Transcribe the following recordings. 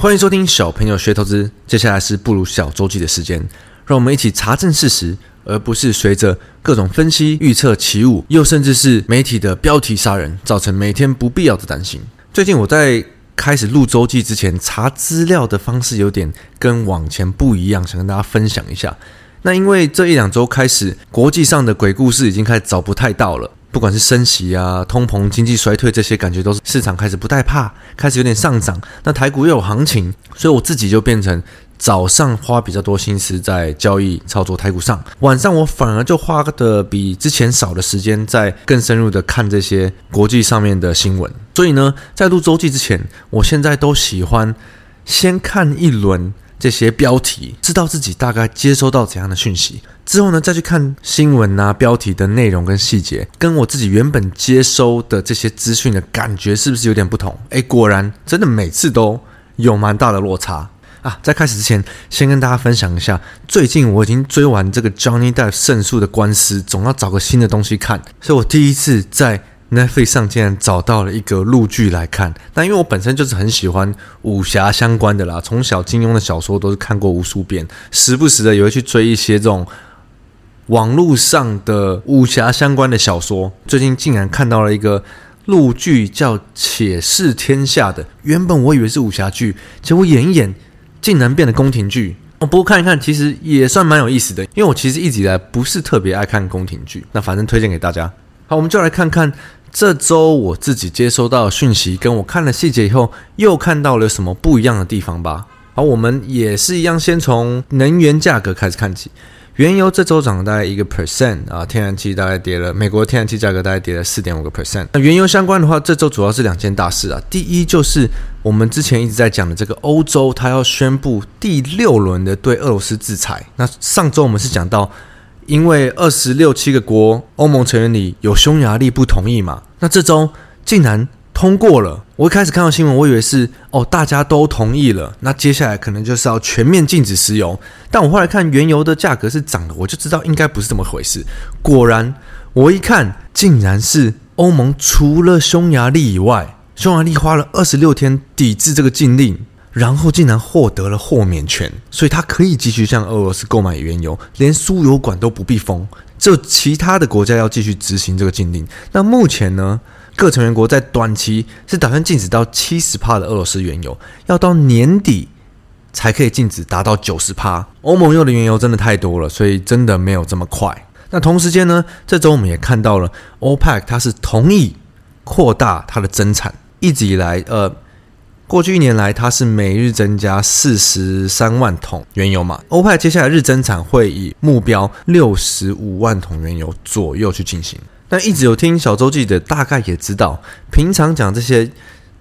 欢迎收听小朋友学投资，接下来是不鲁小周记的时间，让我们一起查证事实，而不是随着各种分析预测起舞，又甚至是媒体的标题杀人，造成每天不必要的担心。最近我在开始录周记之前，查资料的方式有点跟往前不一样，想跟大家分享一下。那因为这一两周开始，国际上的鬼故事已经开始找不太到了。不管是升息啊、通膨、经济衰退这些，感觉都是市场开始不太怕，开始有点上涨。那台股又有行情，所以我自己就变成早上花比较多心思在交易操作台股上，晚上我反而就花的比之前少的时间在更深入的看这些国际上面的新闻。所以呢，在录周记之前，我现在都喜欢先看一轮。这些标题，知道自己大概接收到怎样的讯息之后呢，再去看新闻啊，标题的内容跟细节，跟我自己原本接收的这些资讯的感觉是不是有点不同？诶，果然真的每次都有蛮大的落差啊！在开始之前，先跟大家分享一下，最近我已经追完这个 Johnny Depp 胜诉的官司，总要找个新的东西看，所以我第一次在。Netflix 上竟然找到了一个陆剧来看，那因为我本身就是很喜欢武侠相关的啦，从小金庸的小说都是看过无数遍，时不时的也会去追一些这种网络上的武侠相关的小说。最近竟然看到了一个陆剧叫《且试天下》的，原本我以为是武侠剧，结果演一演竟然变得宫廷剧。哦，不过看一看其实也算蛮有意思的，因为我其实一直以来不是特别爱看宫廷剧，那反正推荐给大家。好，我们就来看看。这周我自己接收到讯息，跟我看了细节以后，又看到了什么不一样的地方吧？好，我们也是一样，先从能源价格开始看起。原油这周涨了大概一个 percent 啊，天然气大概跌了，美国天然气价格大概跌了四点五个 percent。那原油相关的话，这周主要是两件大事啊。第一就是我们之前一直在讲的这个欧洲，它要宣布第六轮的对俄罗斯制裁。那上周我们是讲到。因为二十六七个国欧盟成员里有匈牙利不同意嘛，那这周竟然通过了。我一开始看到新闻，我以为是哦大家都同意了，那接下来可能就是要全面禁止石油。但我后来看原油的价格是涨的，我就知道应该不是这么回事。果然，我一看，竟然是欧盟除了匈牙利以外，匈牙利花了二十六天抵制这个禁令。然后竟然获得了豁免权，所以他可以继续向俄罗斯购买原油，连输油管都不必封。就其他的国家要继续执行这个禁令。那目前呢，各成员国在短期是打算禁止到七十帕的俄罗斯原油，要到年底才可以禁止达到九十帕。欧盟用的原油真的太多了，所以真的没有这么快。那同时间呢，这周我们也看到了 OPEC 它是同意扩大它的增产，一直以来呃。过去一年来，它是每日增加四十三万桶原油嘛。欧派接下来日增产会以目标六十五万桶原油左右去进行。但一直有听小周记的，大概也知道，平常讲这些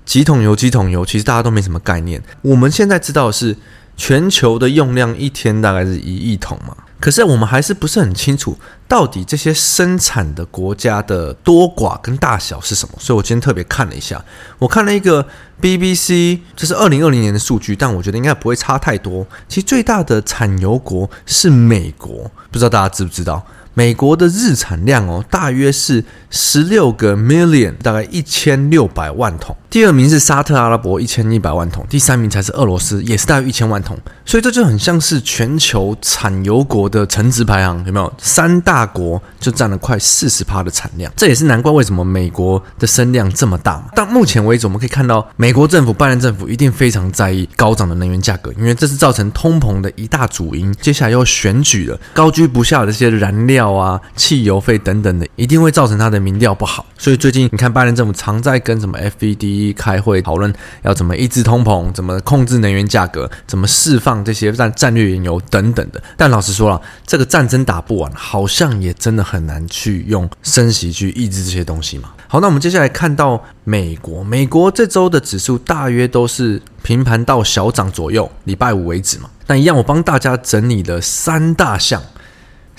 几桶油、几桶油，其实大家都没什么概念。我们现在知道的是，全球的用量一天大概是一亿桶嘛。可是我们还是不是很清楚，到底这些生产的国家的多寡跟大小是什么？所以我今天特别看了一下，我看了一个 BBC，这是二零二零年的数据，但我觉得应该不会差太多。其实最大的产油国是美国，不知道大家知不知道？美国的日产量哦，大约是十六个 million，大概一千六百万桶。第二名是沙特阿拉伯，一千一百万桶。第三名才是俄罗斯，也是大约一千万桶。所以这就很像是全球产油国的成值排行，有没有？三大国就占了快四十趴的产量。这也是难怪为什么美国的声量这么大。到目前为止，我们可以看到，美国政府、拜登政府一定非常在意高涨的能源价格，因为这是造成通膨的一大主因。接下来又选举了，高居不下的这些燃料。啊、汽油费等等的，一定会造成他的民调不好。所以最近你看，拜登政府常在跟什么 FED 开会讨论，要怎么抑制通膨，怎么控制能源价格，怎么释放这些战战略原油等等的。但老实说了，这个战争打不完，好像也真的很难去用升息去抑制这些东西嘛。好，那我们接下来看到美国，美国这周的指数大约都是平盘到小涨左右，礼拜五为止嘛。那一样，我帮大家整理了三大项，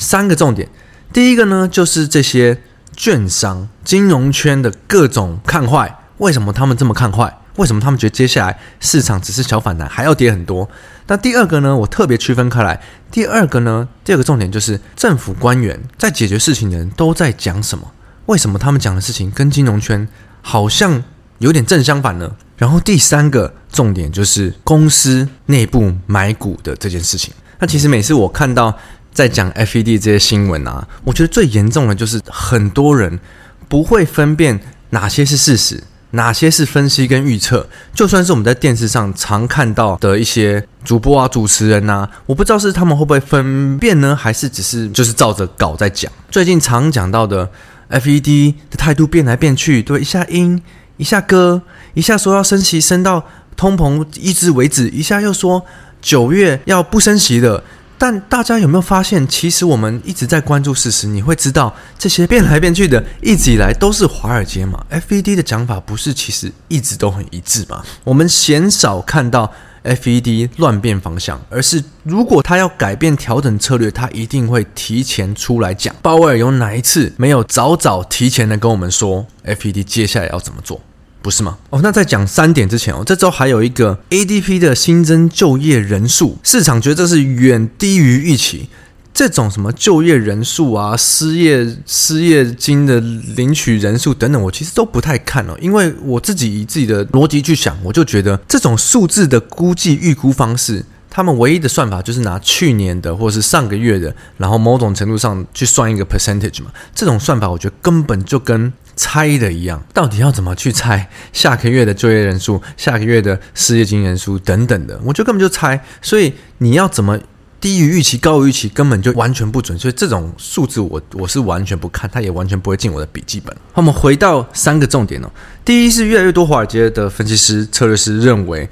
三个重点。第一个呢，就是这些券商、金融圈的各种看坏，为什么他们这么看坏？为什么他们觉得接下来市场只是小反弹，还要跌很多？那第二个呢，我特别区分开来。第二个呢，第二个重点就是政府官员在解决事情的人都在讲什么？为什么他们讲的事情跟金融圈好像有点正相反呢？然后第三个重点就是公司内部买股的这件事情。那其实每次我看到在讲 FED 这些新闻啊，我觉得最严重的就是很多人不会分辨哪些是事实，哪些是分析跟预测。就算是我们在电视上常看到的一些主播啊、主持人啊，我不知道是他们会不会分辨呢，还是只是就是照着稿在讲。最近常讲到的。FED 的态度变来变去，对，一下鹰，一下鸽，一下说要升息升到通膨抑制为止，一下又说九月要不升息的。但大家有没有发现，其实我们一直在关注事实，你会知道这些变来变去的，一直以来都是华尔街嘛。FED 的讲法不是其实一直都很一致嘛？我们鲜少看到。FED 乱变方向，而是如果他要改变调整策略，他一定会提前出来讲。鲍威尔有哪一次没有早早提前的跟我们说 FED 接下来要怎么做，不是吗？哦，那在讲三点之前哦，这周还有一个 ADP 的新增就业人数，市场觉得这是远低于预期。这种什么就业人数啊、失业失业金的领取人数等等，我其实都不太看哦，因为我自己以自己的逻辑去想，我就觉得这种数字的估计预估方式，他们唯一的算法就是拿去年的或是上个月的，然后某种程度上去算一个 percentage 嘛。这种算法我觉得根本就跟猜的一样，到底要怎么去猜下个月的就业人数、下个月的失业金人数等等的，我就根本就猜。所以你要怎么？低于预期，高于预期，根本就完全不准。所以这种数字我我是完全不看，它也完全不会进我的笔记本。好，我们回到三个重点哦。第一是越来越多华尔街的分析师、策略师认为，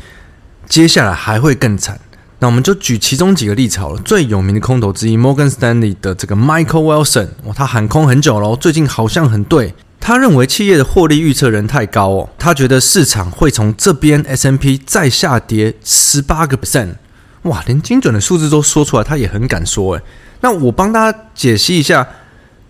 接下来还会更惨。那我们就举其中几个例子好了。最有名的空头之一，Morgan Stanley 的这个 Michael Wilson，哇，他喊空很久了，最近好像很对。他认为企业的获利预测人太高哦，他觉得市场会从这边 S M P 再下跌十八个 percent。哇，连精准的数字都说出来，他也很敢说诶。那我帮大家解析一下，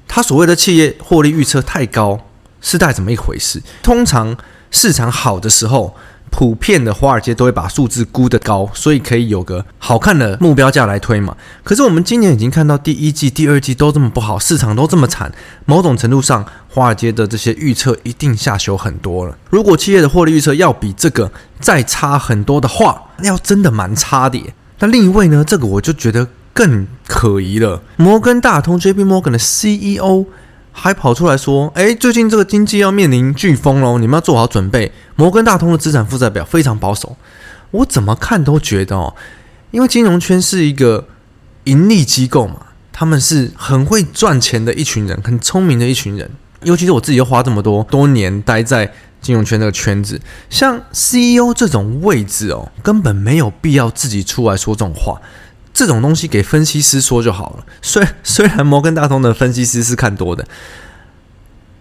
他所谓的企业获利预测太高是带怎么一回事？通常市场好的时候，普遍的华尔街都会把数字估得高，所以可以有个好看的目标价来推嘛。可是我们今年已经看到第一季、第二季都这么不好，市场都这么惨，某种程度上，华尔街的这些预测一定下修很多了。如果企业的获利预测要比这个再差很多的话，那要真的蛮差的。那另一位呢？这个我就觉得更可疑了。摩根大通 （J.P. Morgan） 的 CEO 还跑出来说：“哎，最近这个经济要面临飓风喽，你们要做好准备。”摩根大通的资产负债表非常保守，我怎么看都觉得哦，因为金融圈是一个盈利机构嘛，他们是很会赚钱的一群人，很聪明的一群人。尤其是我自己又花这么多多年待在。金融圈这个圈子，像 CEO 这种位置哦，根本没有必要自己出来说这种话。这种东西给分析师说就好了。虽虽然摩根大通的分析师是看多的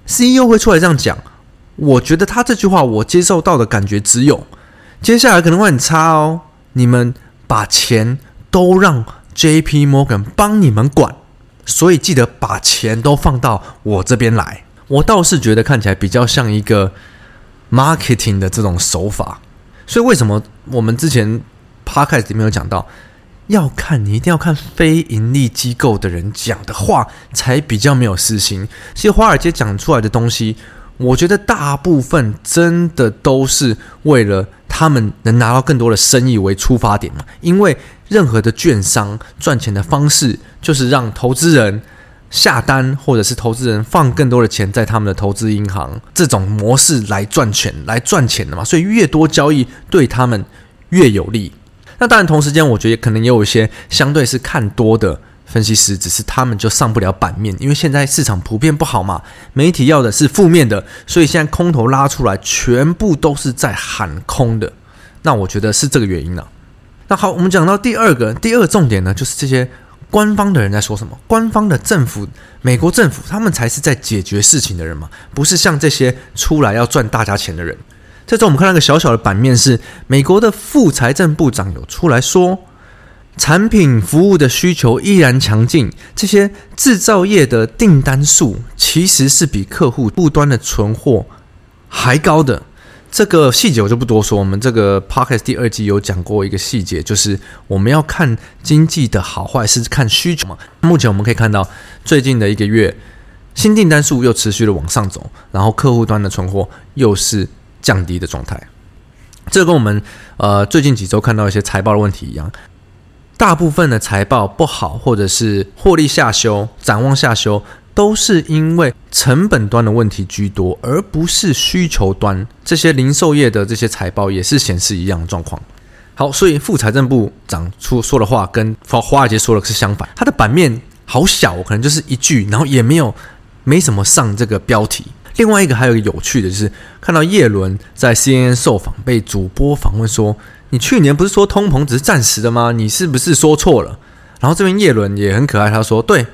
，CEO 会出来这样讲，我觉得他这句话我接受到的感觉只有，接下来可能会很差哦。你们把钱都让 JP Morgan 帮你们管，所以记得把钱都放到我这边来。我倒是觉得看起来比较像一个。marketing 的这种手法，所以为什么我们之前 podcast 里面有讲到，要看你一定要看非盈利机构的人讲的话，才比较没有私心。其实华尔街讲出来的东西，我觉得大部分真的都是为了他们能拿到更多的生意为出发点嘛。因为任何的券商赚钱的方式，就是让投资人。下单，或者是投资人放更多的钱在他们的投资银行，这种模式来赚钱，来赚钱的嘛。所以越多交易对他们越有利。那当然，同时间我觉得可能也有一些相对是看多的分析师，只是他们就上不了版面，因为现在市场普遍不好嘛，媒体要的是负面的，所以现在空头拉出来，全部都是在喊空的。那我觉得是这个原因了。那好，我们讲到第二个，第二个重点呢，就是这些官方的人在说什么？官方的政府，美国政府，他们才是在解决事情的人嘛，不是像这些出来要赚大家钱的人。这周我们看到一个小小的版面是，美国的副财政部长有出来说。产品服务的需求依然强劲，这些制造业的订单数其实是比客户不端的存货还高的。这个细节我就不多说，我们这个 Podcast 第二季有讲过一个细节，就是我们要看经济的好坏是看需求嘛。目前我们可以看到，最近的一个月新订单数又持续的往上走，然后客户端的存货又是降低的状态。这跟我们呃最近几周看到一些财报的问题一样。大部分的财报不好，或者是获利下修、展望下修，都是因为成本端的问题居多，而不是需求端。这些零售业的这些财报也是显示一样的状况。好，所以副财政部长出说的话跟华尔街说的是相反。他的版面好小，可能就是一句，然后也没有没什么上这个标题。另外一个还有一个有趣的就是，看到叶伦在 CNN 受访，被主播访问说。你去年不是说通膨只是暂时的吗？你是不是说错了？然后这边叶伦也很可爱，他说：“对，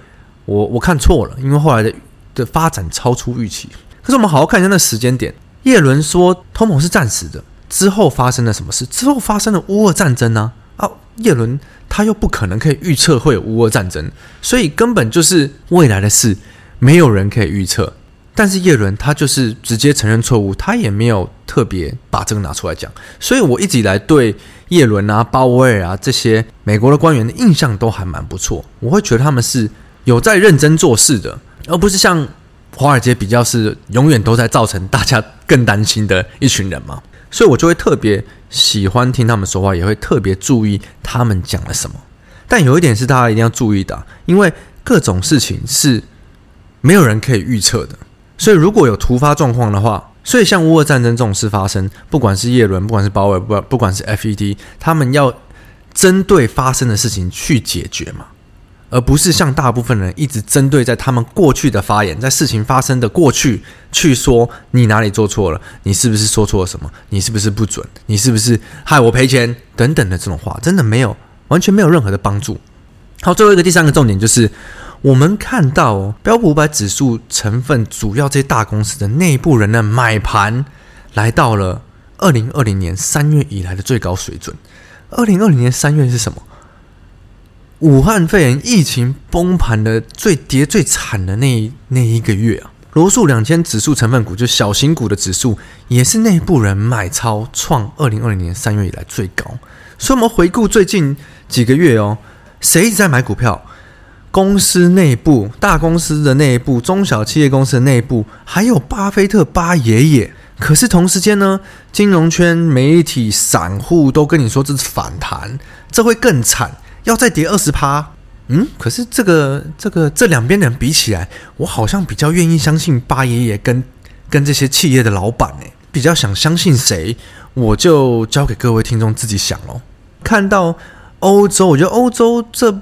我我看错了，因为后来的的发展超出预期。可是我们好好看一下那时间点，叶伦说通膨是暂时的，之后发生了什么事？之后发生了乌俄战争呢？啊，叶伦他又不可能可以预测会有乌俄战争，所以根本就是未来的事，没有人可以预测。”但是叶伦他就是直接承认错误，他也没有特别把这个拿出来讲，所以我一直以来对叶伦啊、鲍威尔啊这些美国的官员的印象都还蛮不错。我会觉得他们是有在认真做事的，而不是像华尔街比较是永远都在造成大家更担心的一群人嘛。所以我就会特别喜欢听他们说话，也会特别注意他们讲了什么。但有一点是大家一定要注意的，因为各种事情是没有人可以预测的。所以，如果有突发状况的话，所以像乌俄战争这种事发生，不管是叶伦，不管是鲍威尔，不不管是 FED，他们要针对发生的事情去解决嘛，而不是像大部分人一直针对在他们过去的发言，在事情发生的过去去说你哪里做错了，你是不是说错了什么，你是不是不准，你是不是害我赔钱等等的这种话，真的没有，完全没有任何的帮助。好，最后一个第三个重点就是。我们看到，标普五百指数成分主要这些大公司的内部人的买盘，来到了二零二零年三月以来的最高水准。二零二零年三月是什么？武汉肺炎疫情崩盘的最跌最惨的那那一个月啊！罗素两千指数成分股就小型股的指数，也是内部人买超创二零二零年三月以来最高。所以，我们回顾最近几个月哦，谁一直在买股票？公司内部、大公司的内部、中小企业公司的内部，还有巴菲特巴爷爷。可是同时间呢，金融圈、媒体、散户都跟你说这是反弹，这会更惨，要再跌二十趴。嗯，可是这个、这个、这两边人比起来，我好像比较愿意相信巴爷爷跟跟这些企业的老板呢，比较想相信谁，我就交给各位听众自己想喽。看到欧洲，我觉得欧洲这。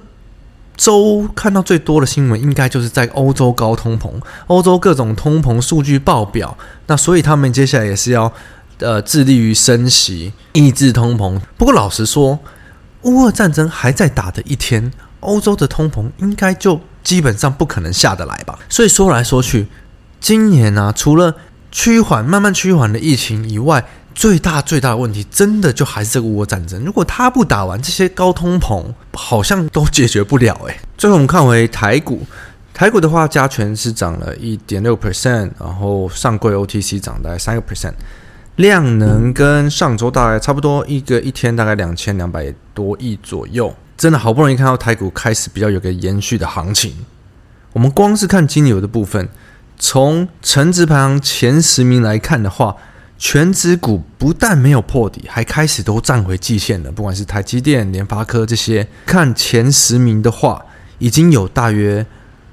周看到最多的新闻，应该就是在欧洲高通膨，欧洲各种通膨数据爆表，那所以他们接下来也是要呃致力于升息，抑制通膨。不过老实说，乌俄战争还在打的一天，欧洲的通膨应该就基本上不可能下得来吧。所以说来说去，今年呢、啊，除了趋缓、慢慢趋缓的疫情以外，最大最大的问题，真的就还是这个乌俄战争。如果他不打完，这些高通膨好像都解决不了。诶，最后我们看回台股，台股的话，加权是涨了一点六 percent，然后上柜 OTC 涨大概三个 percent，量能跟上周大概差不多，一个一天大概两千两百多亿左右。真的好不容易看到台股开始比较有个延续的行情。我们光是看金牛的部分，从成值排行前十名来看的话。全指股不但没有破底，还开始都站回季线了。不管是台积电、联发科这些，看前十名的话，已经有大约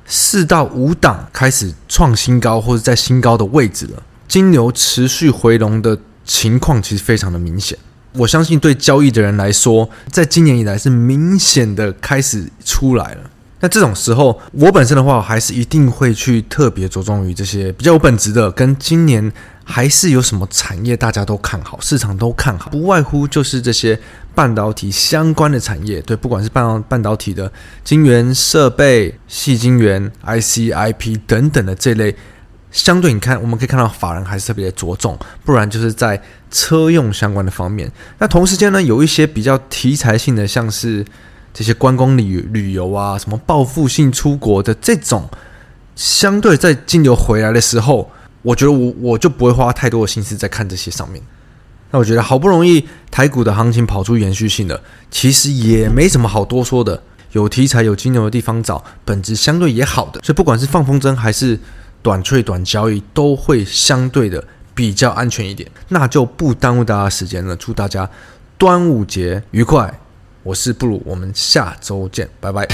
四到五档开始创新高，或者在新高的位置了。金牛持续回笼的情况其实非常的明显。我相信对交易的人来说，在今年以来是明显的开始出来了。那这种时候，我本身的话，还是一定会去特别着重于这些比较有本质的，跟今年还是有什么产业大家都看好，市场都看好，不外乎就是这些半导体相关的产业。对，不管是半半导体的晶圆设备、细晶圆、IC、IP 等等的这类，相对你看，我们可以看到法人还是特别的着重，不然就是在车用相关的方面。那同时间呢，有一些比较题材性的，像是。这些观光旅旅游啊，什么报复性出国的这种，相对在金牛回来的时候，我觉得我我就不会花太多的心思在看这些上面。那我觉得好不容易台股的行情跑出延续性了，其实也没什么好多说的。有题材有金牛的地方找，本质相对也好的，所以不管是放风筝还是短脆短交易，都会相对的比较安全一点。那就不耽误大家时间了，祝大家端午节愉快！我是布鲁，我们下周见，拜拜。